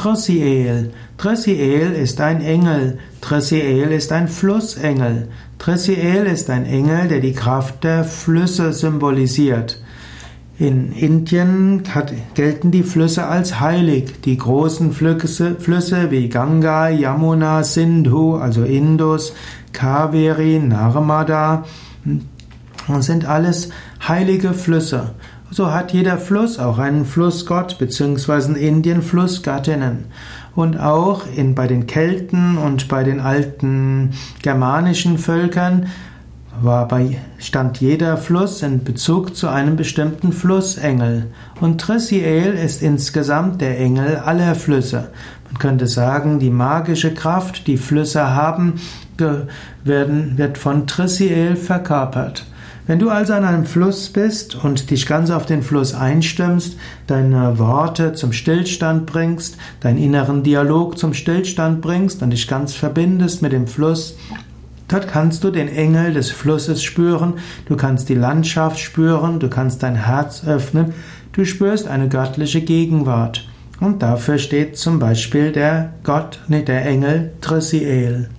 Trisiel. Trisiel ist ein Engel. Trisiel ist ein Flussengel. Trisiel ist ein Engel, der die Kraft der Flüsse symbolisiert. In Indien hat, gelten die Flüsse als heilig. Die großen Flüsse, Flüsse wie Ganga, Yamuna, Sindhu, also Indus, Kaveri, Narmada, sind alles heilige Flüsse. So hat jeder Fluss auch einen Flussgott beziehungsweise in Indien Flussgattinnen. Und auch in, bei den Kelten und bei den alten germanischen Völkern war bei, stand jeder Fluss in Bezug zu einem bestimmten Flussengel. Und Trisiel ist insgesamt der Engel aller Flüsse. Man könnte sagen, die magische Kraft, die Flüsse haben, werden, wird von Trisiel verkörpert. Wenn du also an einem Fluss bist und dich ganz auf den Fluss einstimmst, deine Worte zum Stillstand bringst, deinen inneren Dialog zum Stillstand bringst und dich ganz verbindest mit dem Fluss, dort kannst du den Engel des Flusses spüren, du kannst die Landschaft spüren, du kannst dein Herz öffnen, du spürst eine göttliche Gegenwart. Und dafür steht zum Beispiel der Gott, der Engel Trisiel.